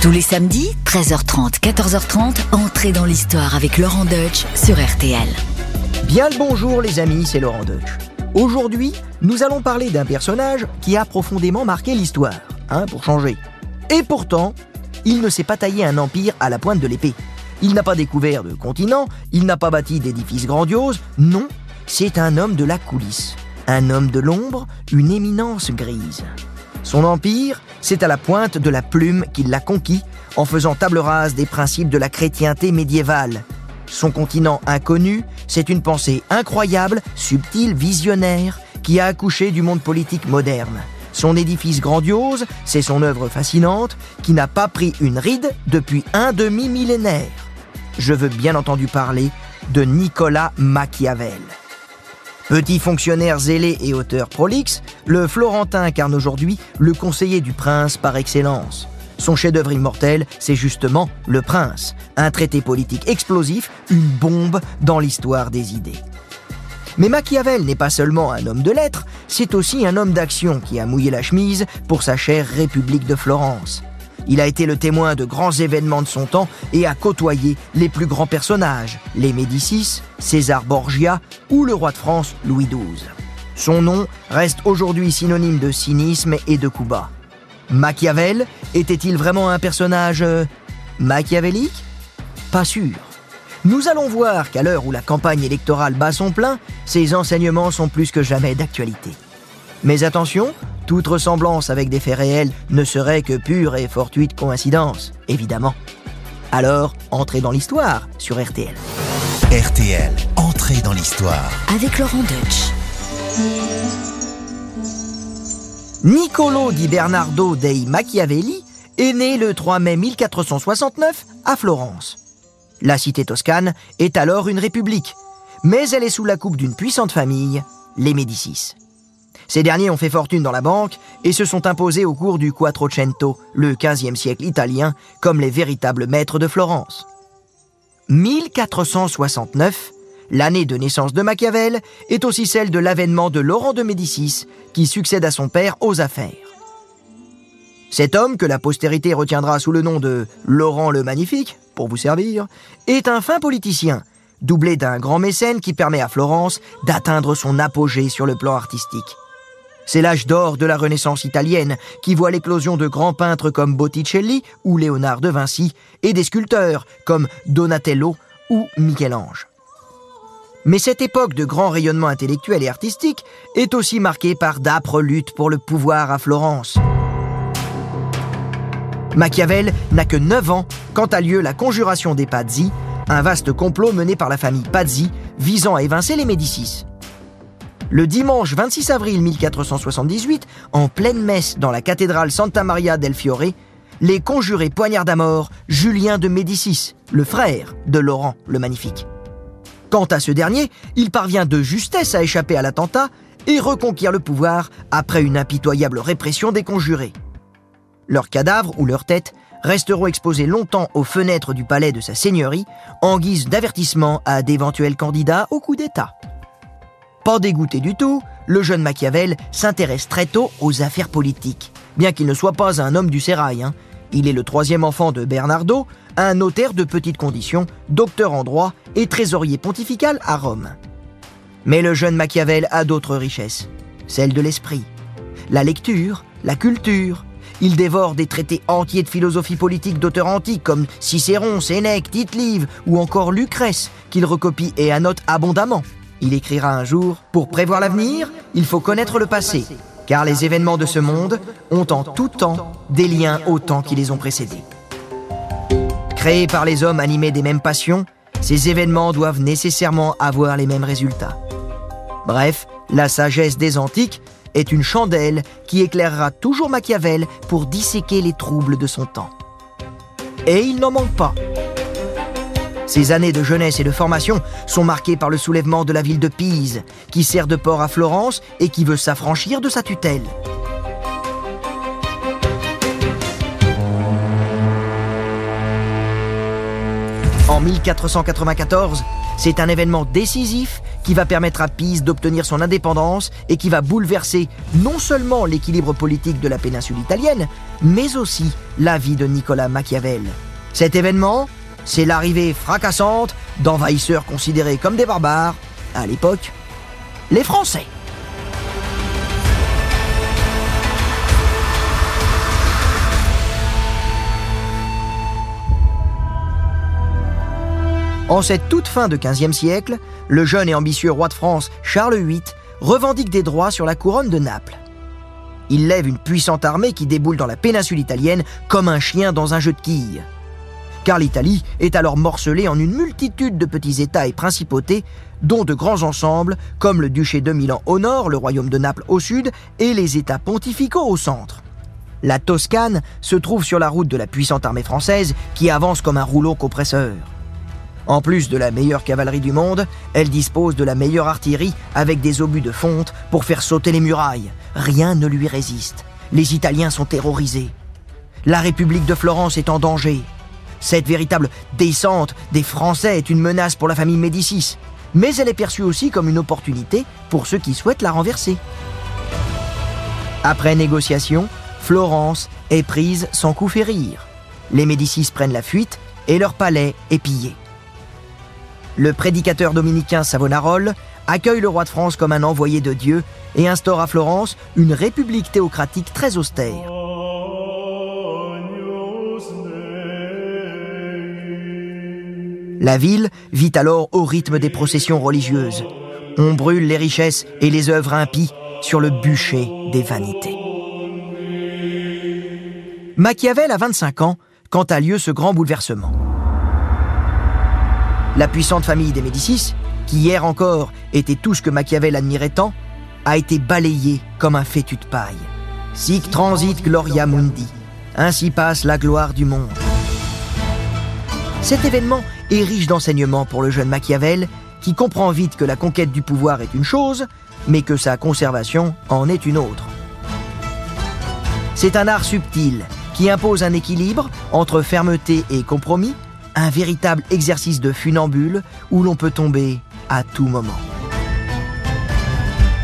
Tous les samedis, 13h30, 14h30, entrez dans l'histoire avec Laurent Deutsch sur RTL. Bien le bonjour les amis, c'est Laurent Deutsch. Aujourd'hui, nous allons parler d'un personnage qui a profondément marqué l'histoire, hein, pour changer. Et pourtant, il ne s'est pas taillé un empire à la pointe de l'épée. Il n'a pas découvert de continent, il n'a pas bâti d'édifices grandioses, non, c'est un homme de la coulisse, un homme de l'ombre, une éminence grise. Son empire, c'est à la pointe de la plume qu'il l'a conquis en faisant table rase des principes de la chrétienté médiévale. Son continent inconnu, c'est une pensée incroyable, subtile, visionnaire, qui a accouché du monde politique moderne. Son édifice grandiose, c'est son œuvre fascinante, qui n'a pas pris une ride depuis un demi-millénaire. Je veux bien entendu parler de Nicolas Machiavel. Petit fonctionnaire zélé et auteur prolixe, le Florentin incarne aujourd'hui le conseiller du prince par excellence. Son chef-d'œuvre immortel, c'est justement Le Prince, un traité politique explosif, une bombe dans l'histoire des idées. Mais Machiavel n'est pas seulement un homme de lettres, c'est aussi un homme d'action qui a mouillé la chemise pour sa chère République de Florence. Il a été le témoin de grands événements de son temps et a côtoyé les plus grands personnages, les Médicis, César Borgia ou le roi de France Louis XII. Son nom reste aujourd'hui synonyme de cynisme et de coup bas. Machiavel était-il vraiment un personnage euh, machiavélique? Pas sûr. Nous allons voir qu'à l'heure où la campagne électorale bat son plein, ses enseignements sont plus que jamais d'actualité. Mais attention, toute ressemblance avec des faits réels ne serait que pure et fortuite coïncidence, évidemment. Alors, entrez dans l'histoire sur RTL. RTL, entrez dans l'histoire. Avec Laurent Deutsch. Niccolo di Bernardo dei Machiavelli est né le 3 mai 1469 à Florence. La cité toscane est alors une république, mais elle est sous la coupe d'une puissante famille, les Médicis. Ces derniers ont fait fortune dans la banque et se sont imposés au cours du Quattrocento, le 15e siècle italien, comme les véritables maîtres de Florence. 1469, l'année de naissance de Machiavel, est aussi celle de l'avènement de Laurent de Médicis, qui succède à son père aux affaires. Cet homme, que la postérité retiendra sous le nom de Laurent le Magnifique, pour vous servir, est un fin politicien, doublé d'un grand mécène qui permet à Florence d'atteindre son apogée sur le plan artistique. C'est l'âge d'or de la Renaissance italienne qui voit l'éclosion de grands peintres comme Botticelli ou Léonard de Vinci et des sculpteurs comme Donatello ou Michel-Ange. Mais cette époque de grand rayonnement intellectuel et artistique est aussi marquée par d'âpres luttes pour le pouvoir à Florence. Machiavel n'a que 9 ans quand a lieu la conjuration des Pazzi, un vaste complot mené par la famille Pazzi visant à évincer les Médicis. Le dimanche 26 avril 1478, en pleine messe dans la cathédrale Santa Maria del Fiore, les conjurés poignardent à mort Julien de Médicis, le frère de Laurent le Magnifique. Quant à ce dernier, il parvient de justesse à échapper à l'attentat et reconquiert le pouvoir après une impitoyable répression des conjurés. Leurs cadavres ou leurs têtes resteront exposés longtemps aux fenêtres du palais de sa seigneurie en guise d'avertissement à d'éventuels candidats au coup d'État. Pas dégoûté du tout, le jeune Machiavel s'intéresse très tôt aux affaires politiques, bien qu'il ne soit pas un homme du sérail. Hein. Il est le troisième enfant de Bernardo, un notaire de petite condition, docteur en droit et trésorier pontifical à Rome. Mais le jeune Machiavel a d'autres richesses, celles de l'esprit, la lecture, la culture. Il dévore des traités entiers de philosophie politique d'auteurs antiques comme Cicéron, Sénèque, Tite-Live ou encore Lucrèce, qu'il recopie et annote abondamment. Il écrira un jour Pour prévoir l'avenir, il faut connaître le passé, car les événements de ce monde ont en tout temps des liens autant qui les ont précédés. Créés par les hommes animés des mêmes passions, ces événements doivent nécessairement avoir les mêmes résultats. Bref, la sagesse des antiques est une chandelle qui éclairera toujours Machiavel pour disséquer les troubles de son temps. Et il n'en manque pas. Ses années de jeunesse et de formation sont marquées par le soulèvement de la ville de Pise, qui sert de port à Florence et qui veut s'affranchir de sa tutelle. En 1494, c'est un événement décisif qui va permettre à Pise d'obtenir son indépendance et qui va bouleverser non seulement l'équilibre politique de la péninsule italienne, mais aussi la vie de Nicolas Machiavel. Cet événement, c'est l'arrivée fracassante d'envahisseurs considérés comme des barbares, à l'époque, les Français. En cette toute fin de XVe siècle, le jeune et ambitieux roi de France Charles VIII revendique des droits sur la couronne de Naples. Il lève une puissante armée qui déboule dans la péninsule italienne comme un chien dans un jeu de quilles. Car l'Italie est alors morcelée en une multitude de petits États et principautés, dont de grands ensembles comme le duché de Milan au nord, le royaume de Naples au sud et les États pontificaux au centre. La Toscane se trouve sur la route de la puissante armée française qui avance comme un rouleau compresseur. En plus de la meilleure cavalerie du monde, elle dispose de la meilleure artillerie avec des obus de fonte pour faire sauter les murailles. Rien ne lui résiste. Les Italiens sont terrorisés. La République de Florence est en danger. Cette véritable descente des Français est une menace pour la famille Médicis, mais elle est perçue aussi comme une opportunité pour ceux qui souhaitent la renverser. Après négociation, Florence est prise sans coup férir. Les Médicis prennent la fuite et leur palais est pillé le prédicateur dominicain Savonarole accueille le roi de France comme un envoyé de Dieu et instaure à Florence une république théocratique très austère. La ville vit alors au rythme des processions religieuses. On brûle les richesses et les œuvres impies sur le bûcher des vanités. Machiavel a 25 ans quand a lieu ce grand bouleversement. La puissante famille des Médicis, qui hier encore était tout ce que Machiavel admirait tant, a été balayée comme un fétu de paille. Sic transit gloria mundi. Ainsi passe la gloire du monde. Cet événement est riche d'enseignements pour le jeune Machiavel, qui comprend vite que la conquête du pouvoir est une chose, mais que sa conservation en est une autre. C'est un art subtil qui impose un équilibre entre fermeté et compromis, un véritable exercice de funambule où l'on peut tomber à tout moment.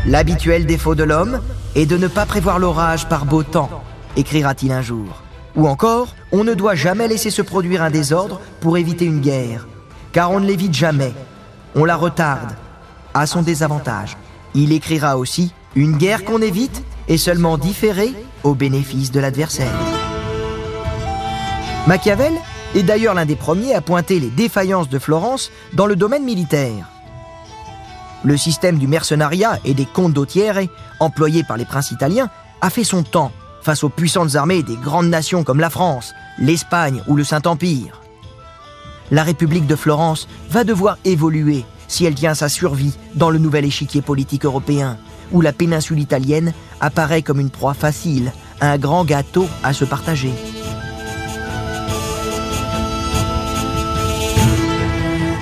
L'habituel défaut de l'homme est de ne pas prévoir l'orage par beau temps, écrira-t-il un jour. Ou encore, on ne doit jamais laisser se produire un désordre pour éviter une guerre, car on ne l'évite jamais, on la retarde, à son désavantage. Il écrira aussi, une guerre qu'on évite est seulement différée au bénéfice de l'adversaire. Machiavel est d'ailleurs l'un des premiers à pointer les défaillances de Florence dans le domaine militaire. Le système du mercenariat et des condottiere, employé par les princes italiens, a fait son temps face aux puissantes armées des grandes nations comme la France, l'Espagne ou le Saint-Empire. La République de Florence va devoir évoluer si elle tient sa survie dans le nouvel échiquier politique européen, où la péninsule italienne apparaît comme une proie facile, un grand gâteau à se partager.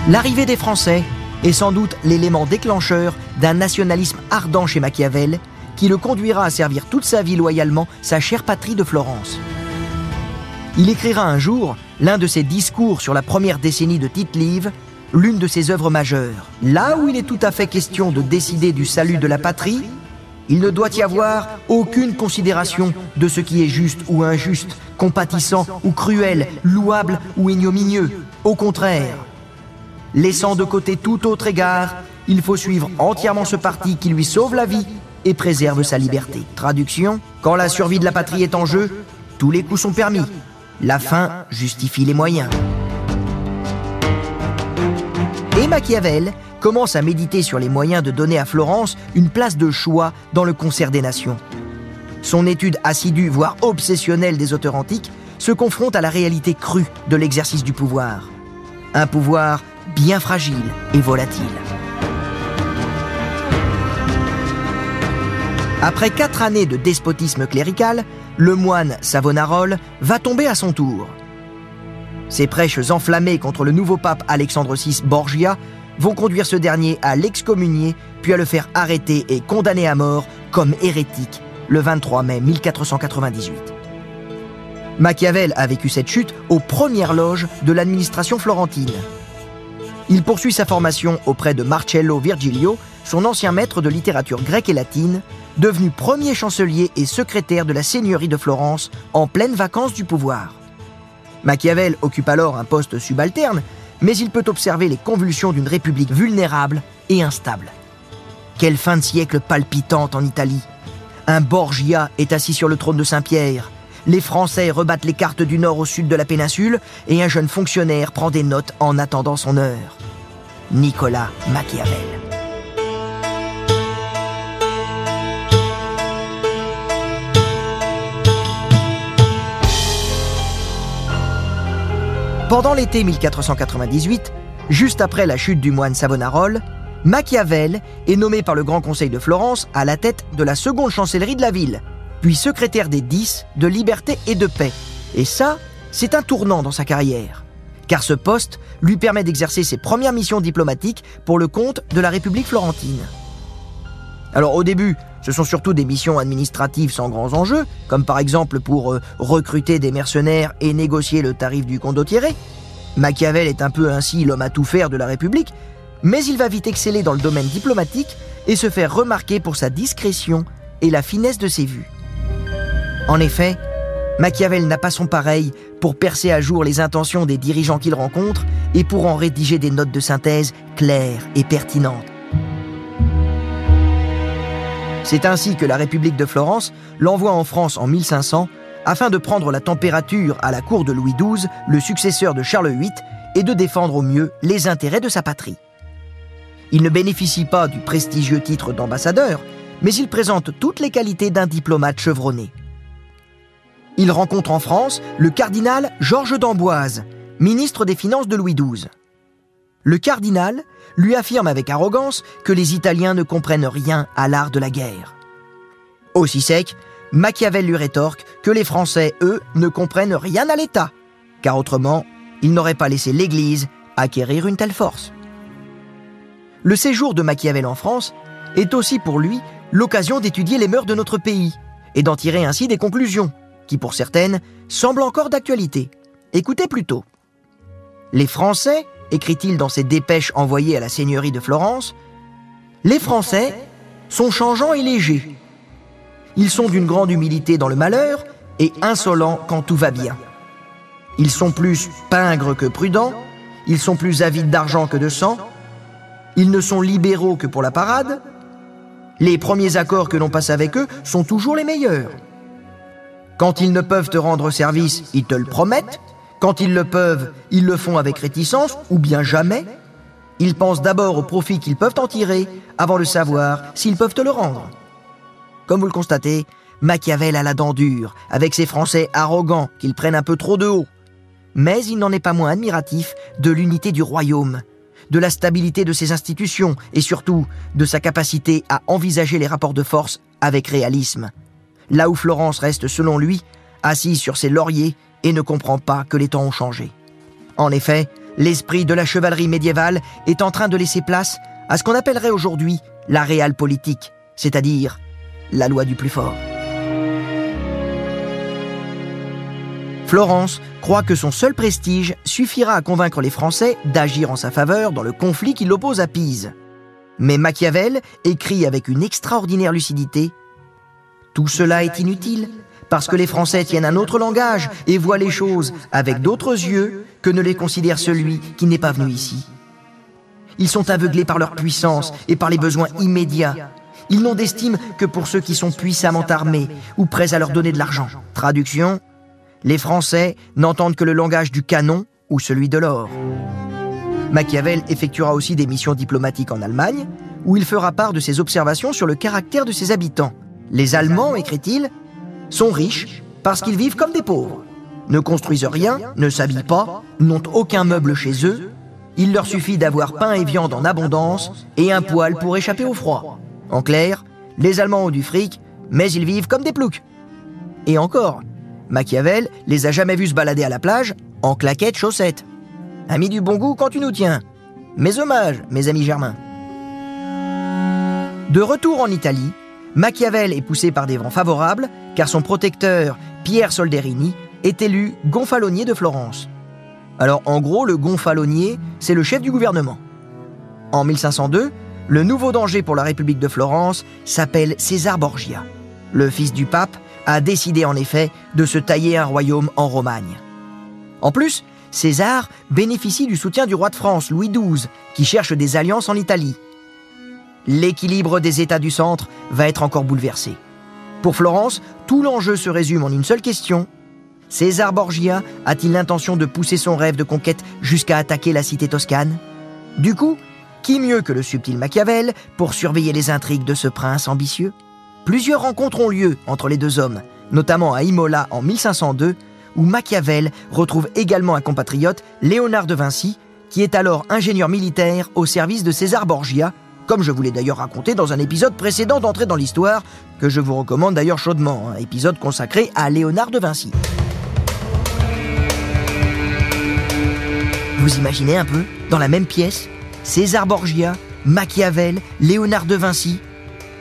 L'arrivée des Français est sans doute l'élément déclencheur d'un nationalisme ardent chez Machiavel qui le conduira à servir toute sa vie loyalement sa chère patrie de Florence. Il écrira un jour l'un de ses discours sur la première décennie de Tite-Live, l'une de ses œuvres majeures. Là où il est tout à fait question de décider du salut de la patrie, il ne doit y avoir aucune considération de ce qui est juste ou injuste, compatissant ou cruel, louable ou ignominieux. Au contraire, Laissant de côté tout autre égard, il faut suivre entièrement ce parti qui lui sauve la vie et préserve sa liberté. Traduction, quand la survie de la patrie est en jeu, tous les coups sont permis. La fin justifie les moyens. Et Machiavel commence à méditer sur les moyens de donner à Florence une place de choix dans le concert des nations. Son étude assidue, voire obsessionnelle des auteurs antiques, se confronte à la réalité crue de l'exercice du pouvoir. Un pouvoir bien fragile et volatile. Après quatre années de despotisme clérical, le moine Savonarole va tomber à son tour. Ses prêches enflammés contre le nouveau pape Alexandre VI Borgia vont conduire ce dernier à l'excommunier, puis à le faire arrêter et condamner à mort comme hérétique le 23 mai 1498. Machiavel a vécu cette chute aux premières loges de l'administration florentine Il poursuit sa formation auprès de Marcello Virgilio, son ancien maître de littérature grecque et latine, devenu premier chancelier et secrétaire de la seigneurie de Florence en pleine vacances du pouvoir. Machiavel occupe alors un poste subalterne, mais il peut observer les convulsions d'une république vulnérable et instable. Quelle fin de siècle palpitante en Italie Un Borgia est assis sur le trône de Saint-Pierre. Les Français rebattent les cartes du nord au sud de la péninsule et un jeune fonctionnaire prend des notes en attendant son heure. Nicolas Machiavel. Pendant l'été 1498, juste après la chute du moine Savonarole, Machiavel est nommé par le Grand Conseil de Florence à la tête de la seconde chancellerie de la ville, puis secrétaire des dix de liberté et de paix. Et ça, c'est un tournant dans sa carrière, car ce poste lui permet d'exercer ses premières missions diplomatiques pour le compte de la République florentine. Alors au début, ce sont surtout des missions administratives sans grands enjeux, comme par exemple pour euh, recruter des mercenaires et négocier le tarif du condottiere. Machiavel est un peu ainsi l'homme à tout faire de la République, mais il va vite exceller dans le domaine diplomatique et se faire remarquer pour sa discrétion et la finesse de ses vues. En effet, Machiavel n'a pas son pareil pour percer à jour les intentions des dirigeants qu'il rencontre et pour en rédiger des notes de synthèse claires et pertinentes. C'est ainsi que la République de Florence l'envoie en France en 1500 afin de prendre la température à la cour de Louis XII, le successeur de Charles VIII, et de défendre au mieux les intérêts de sa patrie. Il ne bénéficie pas du prestigieux titre d'ambassadeur, mais il présente toutes les qualités d'un diplomate chevronné. Il rencontre en France le cardinal Georges d'Amboise, ministre des Finances de Louis XII. Le cardinal lui affirme avec arrogance que les Italiens ne comprennent rien à l'art de la guerre. Aussi sec, Machiavel lui rétorque que les Français, eux, ne comprennent rien à l'État, car autrement, ils n'auraient pas laissé l'Église acquérir une telle force. Le séjour de Machiavel en France est aussi pour lui l'occasion d'étudier les mœurs de notre pays et d'en tirer ainsi des conclusions, qui pour certaines semblent encore d'actualité. Écoutez plutôt. Les Français écrit-il dans ses dépêches envoyées à la seigneurie de Florence, les Français sont changeants et légers. Ils sont d'une grande humilité dans le malheur et insolents quand tout va bien. Ils sont plus pingres que prudents, ils sont plus avides d'argent que de sang, ils ne sont libéraux que pour la parade, les premiers accords que l'on passe avec eux sont toujours les meilleurs. Quand ils ne peuvent te rendre service, ils te le promettent, quand ils le peuvent, ils le font avec réticence ou bien jamais. Ils pensent d'abord au profit qu'ils peuvent en tirer avant de savoir s'ils peuvent te le rendre. Comme vous le constatez, Machiavel a la dent dure, avec ses Français arrogants qu'ils prennent un peu trop de haut. Mais il n'en est pas moins admiratif de l'unité du royaume, de la stabilité de ses institutions et surtout de sa capacité à envisager les rapports de force avec réalisme. Là où Florence reste, selon lui, assise sur ses lauriers et ne comprend pas que les temps ont changé. En effet, l'esprit de la chevalerie médiévale est en train de laisser place à ce qu'on appellerait aujourd'hui la réelle politique, c'est-à-dire la loi du plus fort. Florence croit que son seul prestige suffira à convaincre les Français d'agir en sa faveur dans le conflit qui l'oppose à Pise. Mais Machiavel écrit avec une extraordinaire lucidité Tout cela est inutile parce que les Français tiennent un autre langage et voient les choses avec d'autres yeux que ne les considère celui qui n'est pas venu ici. Ils sont aveuglés par leur puissance et par les besoins immédiats. Ils n'ont d'estime que pour ceux qui sont puissamment armés ou prêts à leur donner de l'argent. Traduction Les Français n'entendent que le langage du canon ou celui de l'or. Machiavel effectuera aussi des missions diplomatiques en Allemagne, où il fera part de ses observations sur le caractère de ses habitants. Les Allemands, écrit-il, sont riches parce qu'ils vivent comme des pauvres, ne construisent rien, ne s'habillent pas, n'ont aucun meuble chez eux, il leur suffit d'avoir pain et viande en abondance et un poêle pour échapper au froid. En clair, les Allemands ont du fric, mais ils vivent comme des ploucs. Et encore, Machiavel les a jamais vus se balader à la plage en claquettes chaussettes. Ami du bon goût quand tu nous tiens. Mes hommages, mes amis germains. De retour en Italie, Machiavel est poussé par des vents favorables, car son protecteur, Pierre Solderini, est élu gonfalonier de Florence. Alors en gros, le gonfalonier, c'est le chef du gouvernement. En 1502, le nouveau danger pour la République de Florence s'appelle César Borgia. Le fils du pape a décidé en effet de se tailler un royaume en Romagne. En plus, César bénéficie du soutien du roi de France, Louis XII, qui cherche des alliances en Italie. L'équilibre des États du centre va être encore bouleversé. Pour Florence, tout l'enjeu se résume en une seule question. César Borgia a-t-il l'intention de pousser son rêve de conquête jusqu'à attaquer la cité toscane? Du coup, qui mieux que le subtil Machiavel pour surveiller les intrigues de ce prince ambitieux? Plusieurs rencontres ont lieu entre les deux hommes, notamment à Imola en 1502, où Machiavel retrouve également un compatriote, Léonard de Vinci, qui est alors ingénieur militaire au service de César Borgia, comme je vous l'ai d'ailleurs raconté dans un épisode précédent d'entrée dans l'histoire, que je vous recommande d'ailleurs chaudement, un épisode consacré à Léonard de Vinci. Vous imaginez un peu, dans la même pièce, César Borgia, Machiavel, Léonard de Vinci.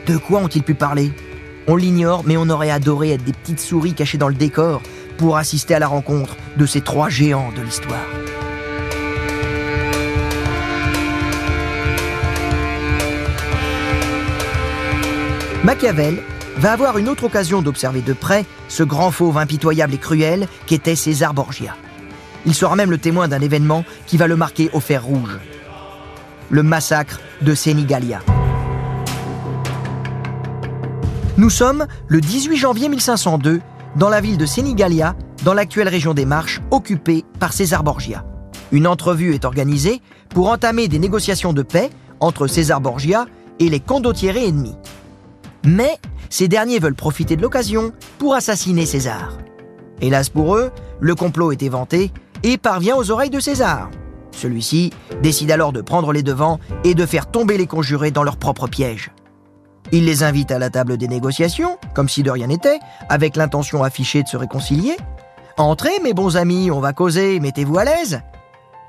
De quoi ont-ils pu parler? On l'ignore, mais on aurait adoré être des petites souris cachées dans le décor pour assister à la rencontre de ces trois géants de l'histoire. Machiavel va avoir une autre occasion d'observer de près ce grand fauve impitoyable et cruel qu'était César Borgia. Il sera même le témoin d'un événement qui va le marquer au fer rouge. Le massacre de Senigalia. Nous sommes le 18 janvier 1502 dans la ville de Senigalia, dans l'actuelle région des Marches, occupée par César Borgia. Une entrevue est organisée pour entamer des négociations de paix entre César Borgia et les condottieri ennemis. Mais ces derniers veulent profiter de l'occasion pour assassiner César. Hélas pour eux, le complot est éventé et parvient aux oreilles de César. Celui-ci décide alors de prendre les devants et de faire tomber les conjurés dans leur propre piège. Il les invite à la table des négociations, comme si de rien n'était, avec l'intention affichée de se réconcilier. Entrez, mes bons amis, on va causer, mettez-vous à l'aise.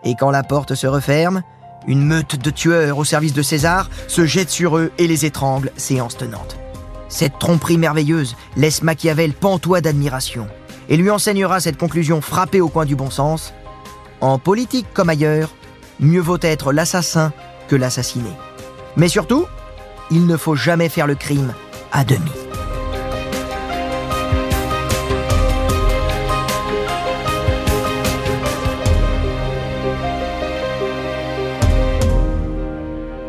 Et quand la porte se referme, une meute de tueurs au service de César se jette sur eux et les étrangle, séance tenante. Cette tromperie merveilleuse laisse Machiavel pantois d'admiration et lui enseignera cette conclusion frappée au coin du bon sens. En politique comme ailleurs, mieux vaut être l'assassin que l'assassiné. Mais surtout, il ne faut jamais faire le crime à demi.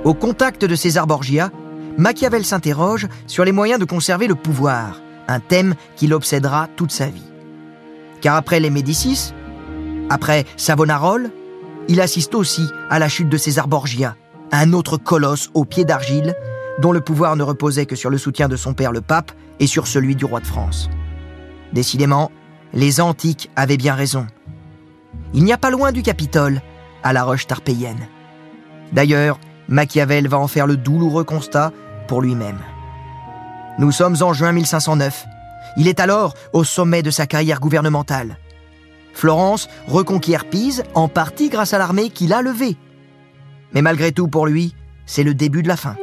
Au contact de César Borgia, Machiavel s'interroge sur les moyens de conserver le pouvoir, un thème qui l'obsédera toute sa vie. Car après les Médicis, après Savonarole, il assiste aussi à la chute de César Borgia, un autre colosse aux pieds d'argile, dont le pouvoir ne reposait que sur le soutien de son père le pape et sur celui du roi de France. Décidément, les antiques avaient bien raison. Il n'y a pas loin du Capitole, à la roche tarpéienne. D'ailleurs, Machiavel va en faire le douloureux constat pour lui-même. Nous sommes en juin 1509. Il est alors au sommet de sa carrière gouvernementale. Florence reconquiert Pise en partie grâce à l'armée qu'il a levée. Mais malgré tout, pour lui, c'est le début de la fin.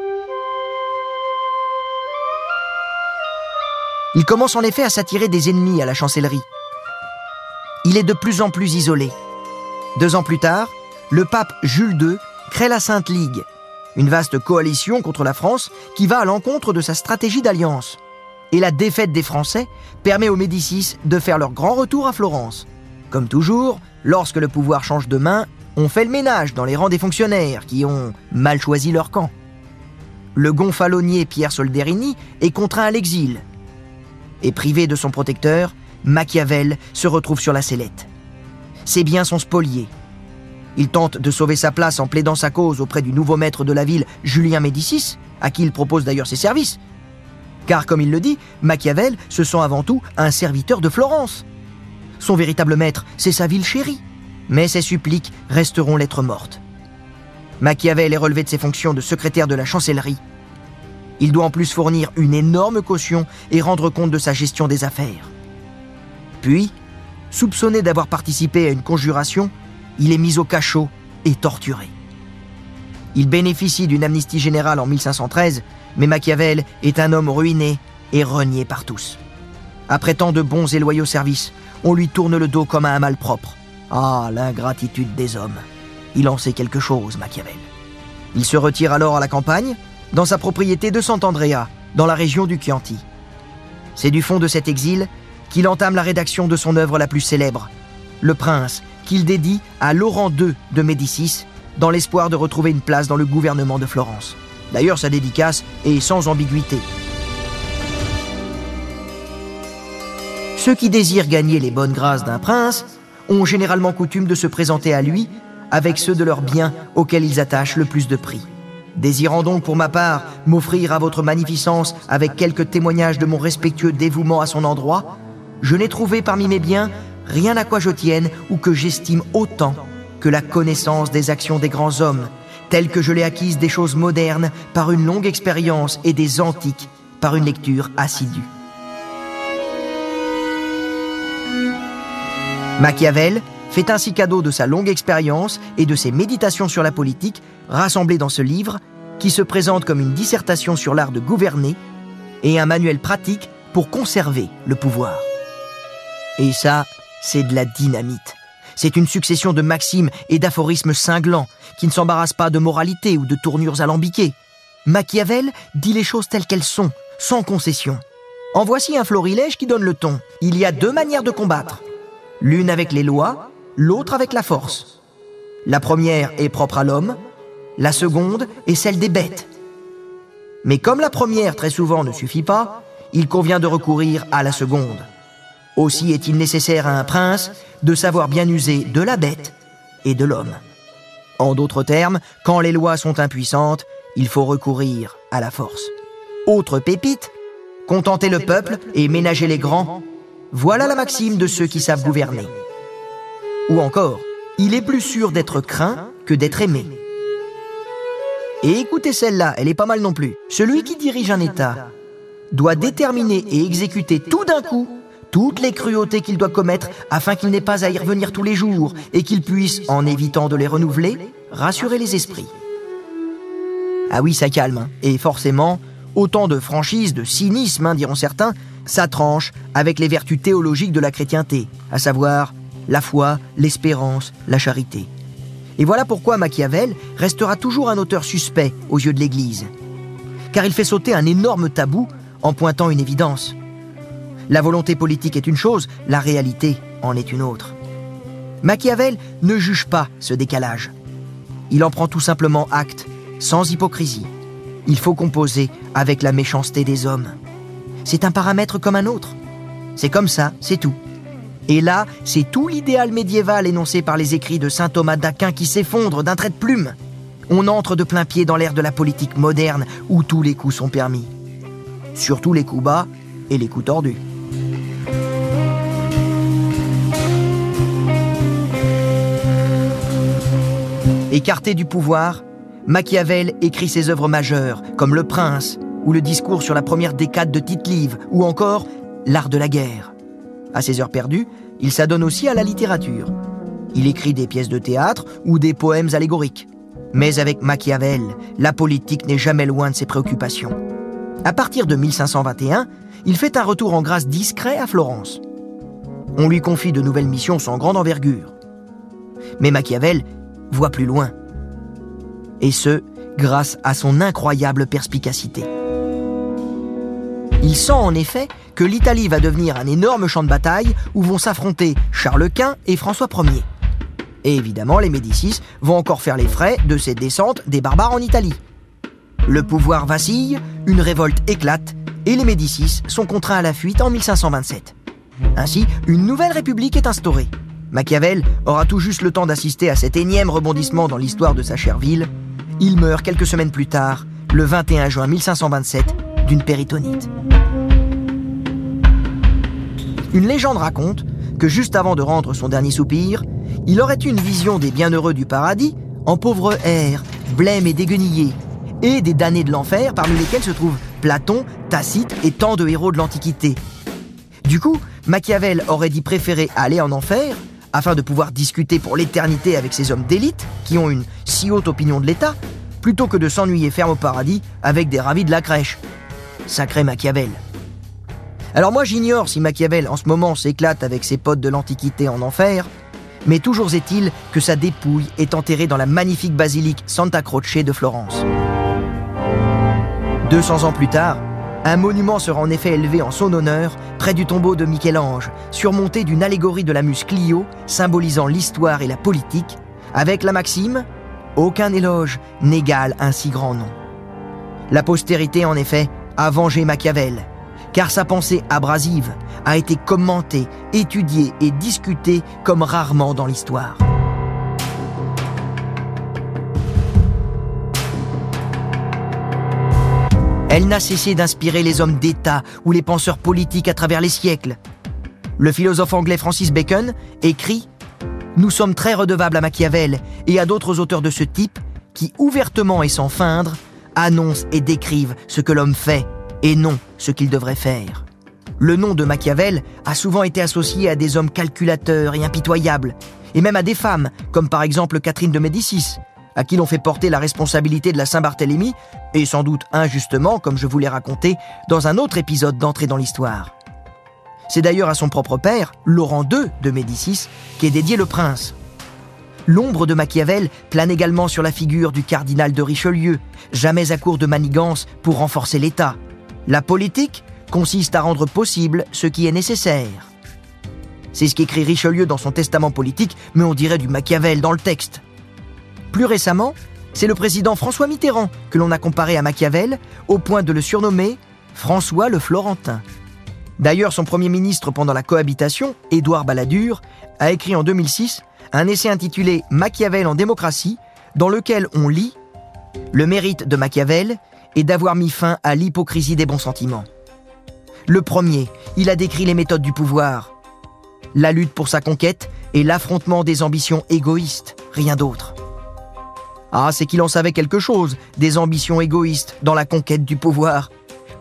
Il commence en effet à s'attirer des ennemis à la chancellerie. Il est de plus en plus isolé. Deux ans plus tard, le pape Jules II crée la Sainte Ligue, une vaste coalition contre la France qui va à l'encontre de sa stratégie d'alliance. Et la défaite des Français permet aux Médicis de faire leur grand retour à Florence. Comme toujours, lorsque le pouvoir change de main, on fait le ménage dans les rangs des fonctionnaires qui ont mal choisi leur camp. Le gonfalonier Pierre Solderini est contraint à l'exil. Et privé de son protecteur, Machiavel se retrouve sur la sellette. Ses biens sont spoliés. Il tente de sauver sa place en plaidant sa cause auprès du nouveau maître de la ville, Julien Médicis, à qui il propose d'ailleurs ses services. Car, comme il le dit, Machiavel se sent avant tout un serviteur de Florence. Son véritable maître, c'est sa ville chérie. Mais ses suppliques resteront lettres mortes. Machiavel est relevé de ses fonctions de secrétaire de la chancellerie. Il doit en plus fournir une énorme caution et rendre compte de sa gestion des affaires. Puis, soupçonné d'avoir participé à une conjuration, il est mis au cachot et torturé. Il bénéficie d'une amnistie générale en 1513, mais Machiavel est un homme ruiné et renié par tous. Après tant de bons et loyaux services, on lui tourne le dos comme à un malpropre. Ah, l'ingratitude des hommes. Il en sait quelque chose, Machiavel. Il se retire alors à la campagne, dans sa propriété de Sant'Andrea, dans la région du Chianti. C'est du fond de cet exil qu'il entame la rédaction de son œuvre la plus célèbre, Le Prince, qu'il dédie à Laurent II de Médicis, dans l'espoir de retrouver une place dans le gouvernement de Florence. D'ailleurs, sa dédicace est sans ambiguïté. Ceux qui désirent gagner les bonnes grâces d'un prince ont généralement coutume de se présenter à lui avec ceux de leurs biens auxquels ils attachent le plus de prix. Désirant donc pour ma part m'offrir à votre magnificence avec quelques témoignages de mon respectueux dévouement à son endroit, je n'ai trouvé parmi mes biens rien à quoi je tienne ou que j'estime autant que la connaissance des actions des grands hommes, telle que je l'ai acquise des choses modernes par une longue expérience et des antiques par une lecture assidue. Machiavel fait ainsi cadeau de sa longue expérience et de ses méditations sur la politique rassemblées dans ce livre qui se présente comme une dissertation sur l'art de gouverner et un manuel pratique pour conserver le pouvoir. Et ça, c'est de la dynamite. C'est une succession de maximes et d'aphorismes cinglants qui ne s'embarrassent pas de moralité ou de tournures alambiquées. Machiavel dit les choses telles qu'elles sont, sans concession. En voici un florilège qui donne le ton. Il y a deux manières de combattre. L'une avec les lois, l'autre avec la force. La première est propre à l'homme, la seconde est celle des bêtes. Mais comme la première très souvent ne suffit pas, il convient de recourir à la seconde. Aussi est-il nécessaire à un prince de savoir bien user de la bête et de l'homme. En d'autres termes, quand les lois sont impuissantes, il faut recourir à la force. Autre pépite, contenter le peuple et ménager les grands, voilà la maxime de ceux qui savent gouverner. Ou encore, il est plus sûr d'être craint que d'être aimé. Et écoutez celle-là, elle est pas mal non plus. Celui qui dirige un État doit déterminer et exécuter tout d'un coup toutes les cruautés qu'il doit commettre afin qu'il n'ait pas à y revenir tous les jours et qu'il puisse, en évitant de les renouveler, rassurer les esprits. Ah oui, ça calme. Hein. Et forcément, autant de franchise, de cynisme, hein, diront certains, ça tranche avec les vertus théologiques de la chrétienté, à savoir la foi, l'espérance, la charité. Et voilà pourquoi Machiavel restera toujours un auteur suspect aux yeux de l'Église. Car il fait sauter un énorme tabou en pointant une évidence. La volonté politique est une chose, la réalité en est une autre. Machiavel ne juge pas ce décalage. Il en prend tout simplement acte, sans hypocrisie. Il faut composer avec la méchanceté des hommes. C'est un paramètre comme un autre. C'est comme ça, c'est tout. Et là, c'est tout l'idéal médiéval énoncé par les écrits de saint Thomas d'Aquin qui s'effondre d'un trait de plume. On entre de plein pied dans l'ère de la politique moderne où tous les coups sont permis. Surtout les coups bas et les coups tordus. Écarté du pouvoir, Machiavel écrit ses œuvres majeures, comme Le Prince, ou le discours sur la première décade de Tite-Live, ou encore L'art de la guerre. À ses heures perdues, il s'adonne aussi à la littérature. Il écrit des pièces de théâtre ou des poèmes allégoriques. Mais avec Machiavel, la politique n'est jamais loin de ses préoccupations. À partir de 1521, il fait un retour en grâce discret à Florence. On lui confie de nouvelles missions sans grande envergure. Mais Machiavel voit plus loin. Et ce, grâce à son incroyable perspicacité. Il sent en effet que l'Italie va devenir un énorme champ de bataille où vont s'affronter Charles Quint et François Ier. Et évidemment, les Médicis vont encore faire les frais de cette descente des barbares en Italie. Le pouvoir vacille, une révolte éclate, et les Médicis sont contraints à la fuite en 1527. Ainsi, une nouvelle république est instaurée. Machiavel aura tout juste le temps d'assister à cet énième rebondissement dans l'histoire de sa chère ville. Il meurt quelques semaines plus tard, le 21 juin 1527, d'une péritonite. Une légende raconte que juste avant de rendre son dernier soupir, il aurait eu une vision des bienheureux du paradis en pauvres airs, blêmes et déguenillés, et des damnés de l'enfer parmi lesquels se trouvent Platon, Tacite et tant de héros de l'Antiquité. Du coup, Machiavel aurait dit préférer aller en enfer afin de pouvoir discuter pour l'éternité avec ces hommes d'élite qui ont une si haute opinion de l'État, plutôt que de s'ennuyer ferme au paradis avec des ravis de la crèche. Sacré Machiavel. Alors moi j'ignore si Machiavel en ce moment s'éclate avec ses potes de l'Antiquité en enfer, Mais toujours est-il que sa dépouille est enterrée dans la magnifique basilique Santa Croce de Florence. 200 ans plus tard, un monument sera en effet élevé en son honneur près du tombeau de Michel-Ange, surmonté d'une allégorie de la muse symbolisant l'histoire et la politique, avec la maxime Aucun éloge n'égale un si grand nom. La postérité, en effet, a vengé Machiavel, car sa pensée abrasive a été commentée, étudiée et discutée comme rarement dans l'histoire. Elle n'a cessé d'inspirer les hommes d'État ou les penseurs politiques à travers les siècles. Le philosophe anglais Francis Bacon écrit ⁇ Nous sommes très redevables à Machiavel et à d'autres auteurs de ce type qui, ouvertement et sans feindre, annoncent et décrivent ce que l'homme fait et non ce qu'il devrait faire. Le nom de Machiavel a souvent été associé à des hommes calculateurs et impitoyables, et même à des femmes, comme par exemple Catherine de Médicis, à qui l'on fait porter la responsabilité de la Saint-Barthélemy, et sans doute injustement, comme je vous l'ai raconté, dans un autre épisode d'entrée dans l'histoire. C'est d'ailleurs à son propre père, Laurent II de Médicis, qu'est dédié le prince. L'ombre de Machiavel plane également sur la figure du cardinal de Richelieu, jamais à court de manigance pour renforcer l'État. La politique consiste à rendre possible ce qui est nécessaire. C'est ce qu'écrit Richelieu dans son testament politique, mais on dirait du Machiavel dans le texte. Plus récemment, c'est le président François Mitterrand que l'on a comparé à Machiavel au point de le surnommer François le Florentin. D'ailleurs, son premier ministre pendant la cohabitation, Édouard Balladur, a écrit en 2006 un essai intitulé Machiavel en démocratie, dans lequel on lit Le mérite de Machiavel est d'avoir mis fin à l'hypocrisie des bons sentiments. Le premier, il a décrit les méthodes du pouvoir, la lutte pour sa conquête et l'affrontement des ambitions égoïstes, rien d'autre. Ah, c'est qu'il en savait quelque chose, des ambitions égoïstes dans la conquête du pouvoir.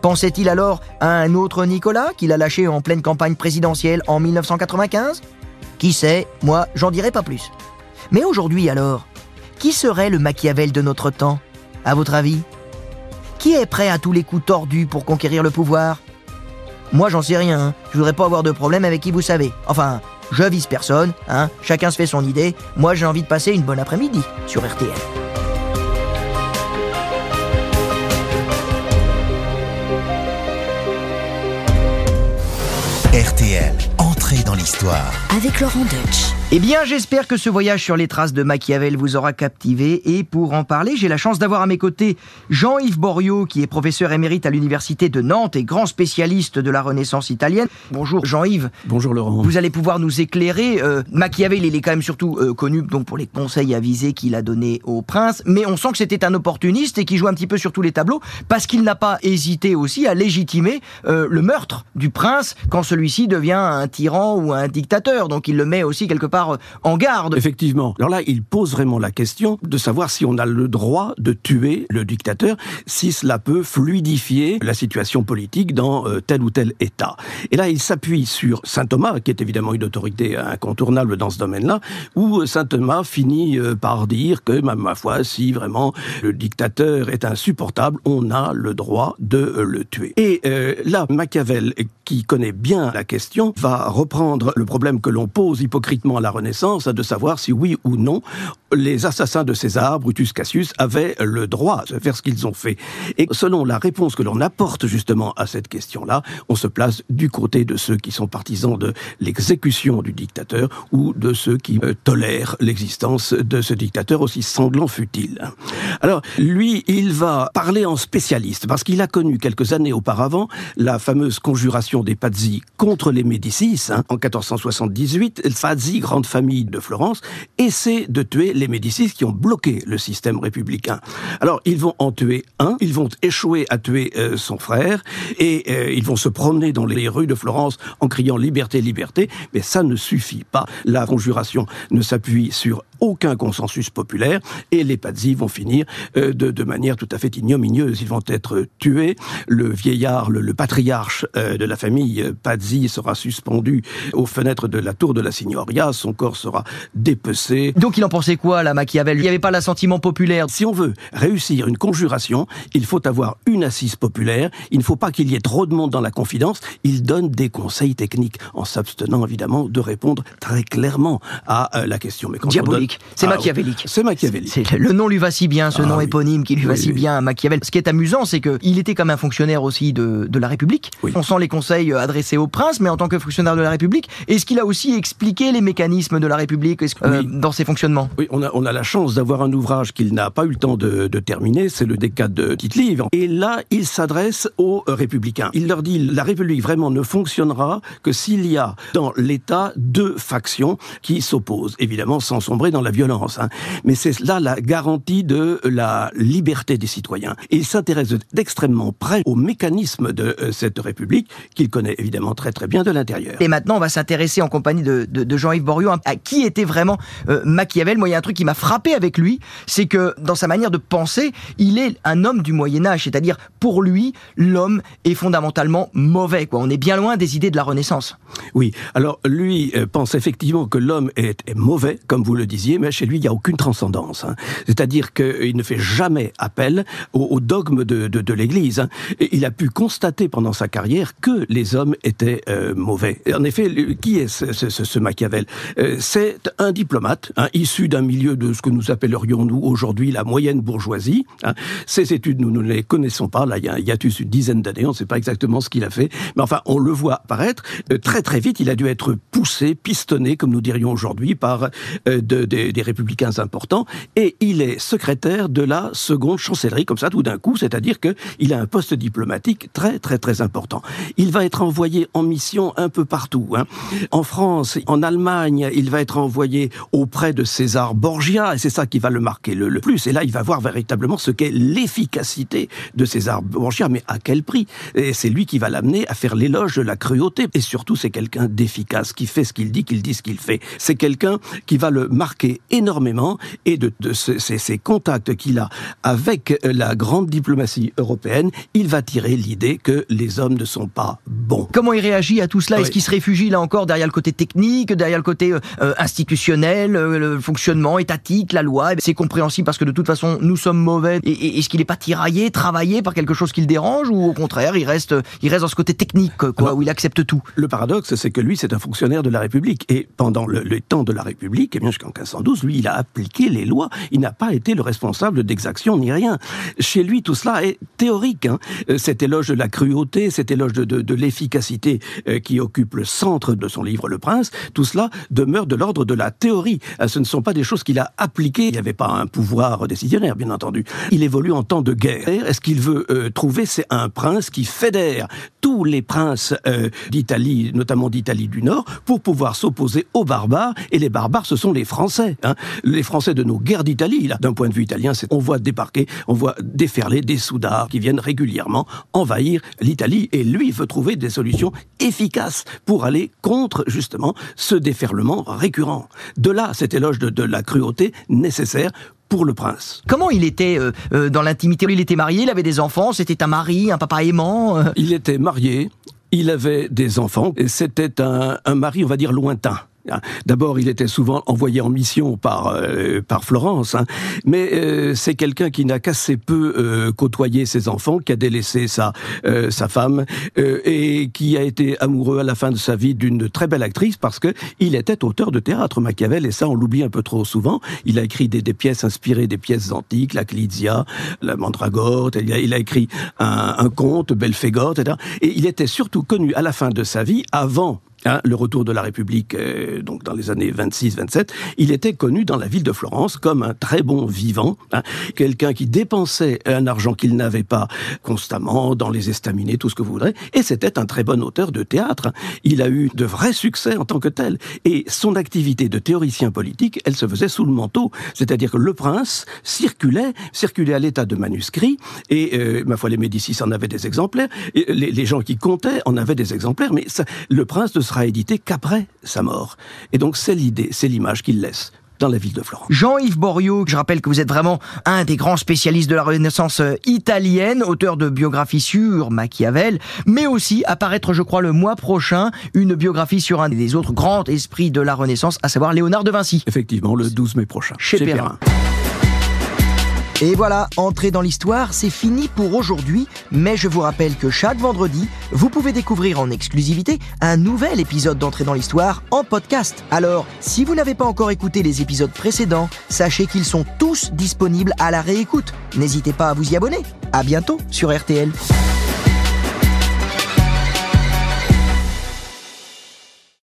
Pensait-il alors à un autre Nicolas qu'il a lâché en pleine campagne présidentielle en 1995 Qui sait, moi, j'en dirai pas plus. Mais aujourd'hui alors, qui serait le Machiavel de notre temps, à votre avis? Qui est prêt à tous les coups tordus pour conquérir le pouvoir? Moi, j'en sais rien, hein. je voudrais pas avoir de problème avec qui vous savez. Enfin, je vise personne, hein, chacun se fait son idée. Moi, j'ai envie de passer une bonne après-midi sur RTL. RTL, entrée dans l'histoire. Avec Laurent Deutsch. Eh bien, j'espère que ce voyage sur les traces de Machiavel vous aura captivé. Et pour en parler, j'ai la chance d'avoir à mes côtés Jean-Yves Boriot, qui est professeur émérite à l'Université de Nantes et grand spécialiste de la Renaissance italienne. Bonjour Jean-Yves. Bonjour Laurent. Vous allez pouvoir nous éclairer. Euh, Machiavel, il est quand même surtout euh, connu donc pour les conseils avisés qu'il a donnés au prince. Mais on sent que c'était un opportuniste et qui joue un petit peu sur tous les tableaux parce qu'il n'a pas hésité aussi à légitimer euh, le meurtre du prince quand celui-ci devient un tyran ou un dictateur. Donc il le met aussi quelque part en garde. Effectivement. Alors là, il pose vraiment la question de savoir si on a le droit de tuer le dictateur, si cela peut fluidifier la situation politique dans euh, tel ou tel État. Et là, il s'appuie sur Saint Thomas, qui est évidemment une autorité incontournable dans ce domaine-là, où Saint Thomas finit euh, par dire que, ma, foi, si vraiment le dictateur est insupportable, on a le droit de euh, le tuer. Et là, Machiavel, qui connaît bien la question, va reprendre le problème que l'on pose hypocritement à la Renaissance, de savoir si oui ou non les assassins de César, Brutus Cassius, avaient le droit de faire ce qu'ils ont fait. Et selon la réponse que l'on apporte justement à cette question-là, on se place du côté de ceux qui sont partisans de l'exécution du dictateur ou de ceux qui euh, tolèrent l'existence de ce dictateur aussi sanglant fut-il. Alors, lui, il va parler en spécialiste parce qu'il a connu quelques années auparavant la fameuse conjuration des Pazzi contre les Médicis hein, en 1478. Pazzi, grande famille de Florence, essaie de tuer les Médicis qui ont bloqué le système républicain. Alors, ils vont en tuer un, ils vont échouer à tuer euh, son frère, et euh, ils vont se promener dans les rues de Florence en criant liberté, liberté, mais ça ne suffit pas. La conjuration ne s'appuie sur aucun consensus populaire et les Pazzi vont finir euh, de, de, manière tout à fait ignominieuse. Ils vont être tués. Le vieillard, le, patriarche euh, de la famille Pazzi sera suspendu aux fenêtres de la tour de la Signoria. Son corps sera dépecé. Donc il en pensait quoi, la Machiavel? Il n'y avait pas l'assentiment populaire. Si on veut réussir une conjuration, il faut avoir une assise populaire. Il ne faut pas qu'il y ait trop de monde dans la confidence. Il donne des conseils techniques en s'abstenant évidemment de répondre très clairement à euh, la question. Mais Diabolique. C'est ah, machiavélique. C'est machiavélique. Le nom lui va si bien, ce ah nom éponyme qui lui va si bien à Machiavel. Ce qui est amusant, c'est qu'il était comme un fonctionnaire aussi de, de la République. On sent les conseils adressés au prince, mais en tant que fonctionnaire de la République. Est-ce qu'il a aussi expliqué les mécanismes de la République euh, dans ses fonctionnements Oui, on a, on a la chance d'avoir un ouvrage qu'il n'a pas eu le temps de, de terminer, c'est le décade de Tite-Livre. Et là, il s'adresse aux républicains. Il leur dit la République vraiment ne fonctionnera que s'il y a dans l'État deux factions qui s'opposent, évidemment sans sombrer dans la violence. Hein. Mais c'est là la garantie de la liberté des citoyens. Et il s'intéresse d'extrêmement près au mécanisme de euh, cette République qu'il connaît évidemment très très bien de l'intérieur. Et maintenant, on va s'intéresser en compagnie de, de, Jean-Yves Boriot à qui était vraiment euh, Machiavel? Moi, il y a un truc qui m'a frappé avec lui, c'est que dans sa manière de penser, il est un homme du Moyen Âge, c'est-à-dire pour lui, l'homme est fondamentalement mauvais. Quoi. On est bien loin des idées de la Renaissance. Oui, alors lui euh, pense effectivement que l'homme est, mauvais, comme vous le disiez, mais chez lui, il n'y a aucune transcendance. Hein. C'est-à-dire qu'il ne fait jamais appel au, dogme de, de, l'Église. Hein. il a pu constater pendant sa carrière que les hommes étaient euh, mauvais. en effet, qui est ce, Machiavel? Euh, C'est un diplomate, hein, issu d'un milieu de ce que nous appellerions nous aujourd'hui la moyenne bourgeoisie. Ces études, nous ne les connaissons pas. Là, il y a, y a une dizaine d'années, on ne sait pas exactement ce qu'il a fait, mais enfin, on le voit apparaître très très vite, il a dû être poussé, pistonné, comme nous dirions aujourd'hui, par euh, des républicains importants, et il est secrétaire de la seconde chancellerie, comme ça, tout d'un coup, c'est-à-dire qu'il a un poste diplomatique très très très important. Il va être envoyé en mission un peu partout. Hein. En France, en Allemagne, il va être envoyé auprès de César Borgia, et c'est ça qui va le marquer le, le plus. Et là, il va voir véritablement ce qu'est l'efficacité de César Borgia, mais à quel prix? Et c'est lui qui va l'amener à faire l'éloge de la cruauté, et surtout, c'est quelqu'un d'efficace, qui fait ce qu'il dit, qu'il dit ce qu'il fait. C'est quelqu'un qui va le marquer énormément et de, de ces, contacts qu'il a avec la grande diplomatie européenne, il va tirer l'idée que les hommes ne sont pas bons. Comment il réagit à tout cela? Est-ce qu'il se réfugie là encore derrière le côté technique, derrière le côté euh, euh, institutionnel, euh, le fonctionnement étatique, la loi? C'est compréhensible parce que de toute façon nous sommes mauvais. Et, est-ce qu'il n'est pas tiraillé, travaillé par quelque chose qui le dérange ou au contraire il reste, il reste dans ce côté technique quoi, où il accepte tout? Le paradoxe c'est que lui, c'est un fonctionnaire de la République. Et pendant le, temps de la République, eh bien jusqu'en 1512, lui, il a appliqué les lois. Il n'a pas été le responsable d'exaction ni rien. Chez lui, tout cela est théorique. Hein. Euh, cet éloge de la cruauté, cet éloge de, de, l'efficacité euh, qui occupe le centre de son livre Le Prince, tout cela demeure de l'ordre de la théorie. Euh, ce ne sont pas des choses qu'il a appliquées. Il n'y avait pas un pouvoir décisionnaire, bien entendu. Il évolue en temps de guerre. Est-ce qu'il veut trouver C'est un prince qui fédère tous les princes d'Italie, notamment d'Italie du Nord, pour pouvoir s'opposer aux barbares. Et les barbares, ce sont les Français. Hein. Les Français de nos guerres d'Italie, là, d'un point de vue italien, on voit débarquer, on voit déferler des soudards qui viennent régulièrement envahir l'Italie. Et lui, veut trouver des solutions efficaces pour aller contre, justement, ce déferlement récurrent. De là, cet éloge de, la cruauté nécessaire pour le prince. Comment il était euh, euh, dans l'intimité? Il était marié, il avait des enfants, c'était un mari, un papa aimant euh? Il était marié, il avait des enfants, et c'était un, un mari, on va dire, lointain. Hein. D'abord, il était souvent envoyé en mission par euh, par Florence, hein. mais euh, c'est quelqu'un qui n'a qu'assez peu euh, côtoyé ses enfants, qui a délaissé sa sa femme et qui a été amoureux à la fin de sa vie d'une très belle actrice parce que il était auteur de théâtre Machiavel et ça on l'oublie un peu trop souvent. Il a écrit des, des, pièces inspirées des pièces antiques, la Clydia, la Mandragore. Il a, il a écrit un, un conte, Belphégor, etc. Et il était surtout connu à la fin de sa vie, avant Hein, le retour de la République, euh, donc dans les années 26-27, il était connu dans la ville de Florence comme un très bon vivant, hein, quelqu'un qui dépensait un argent qu'il n'avait pas constamment dans les estaminets, tout ce que vous voudrez, et c'était un très bon auteur de théâtre. Il a eu de vrais succès en tant que tel, et son activité de théoricien politique, elle se faisait sous le manteau, c'est-à-dire que le prince circulait, circulait à l'état de manuscrit, et euh, ma foi les Médicis en avaient des exemplaires, et les, les, gens qui comptaient en avaient des exemplaires, mais ça, le prince de sera édité qu'après sa mort. Et donc c'est l'idée, c'est l'image qu'il laisse dans la ville de Florence. Jean-Yves Borio, je rappelle que vous êtes vraiment un des grands spécialistes de la Renaissance euh, italienne, auteur de biographies sur Machiavel, mais aussi apparaître, je crois, le mois prochain, une biographie sur un des autres grands esprits de la Renaissance, à savoir Léonard de Vinci. Effectivement, le 12 mai prochain. Chez, Perrin. Et voilà, entrer dans l'histoire, c'est fini pour aujourd'hui, mais je vous rappelle que chaque vendredi, vous pouvez découvrir en exclusivité un nouvel épisode d'Entrée dans l'histoire en podcast. Alors, si vous n'avez pas encore écouté les épisodes précédents, sachez qu'ils sont tous disponibles à la réécoute. N'hésitez pas à vous y abonner. À bientôt sur RTL.